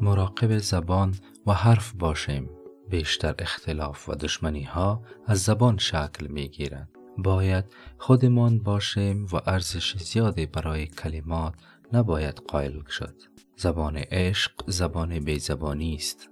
مراقب زبان و حرف باشیم. بیشتر اختلاف و دشمنی ها از زبان شکل می گیرند باید خودمان باشیم و ارزش زیادی برای کلمات نباید قائل شد. زبان عشق زبان بیزبانی است.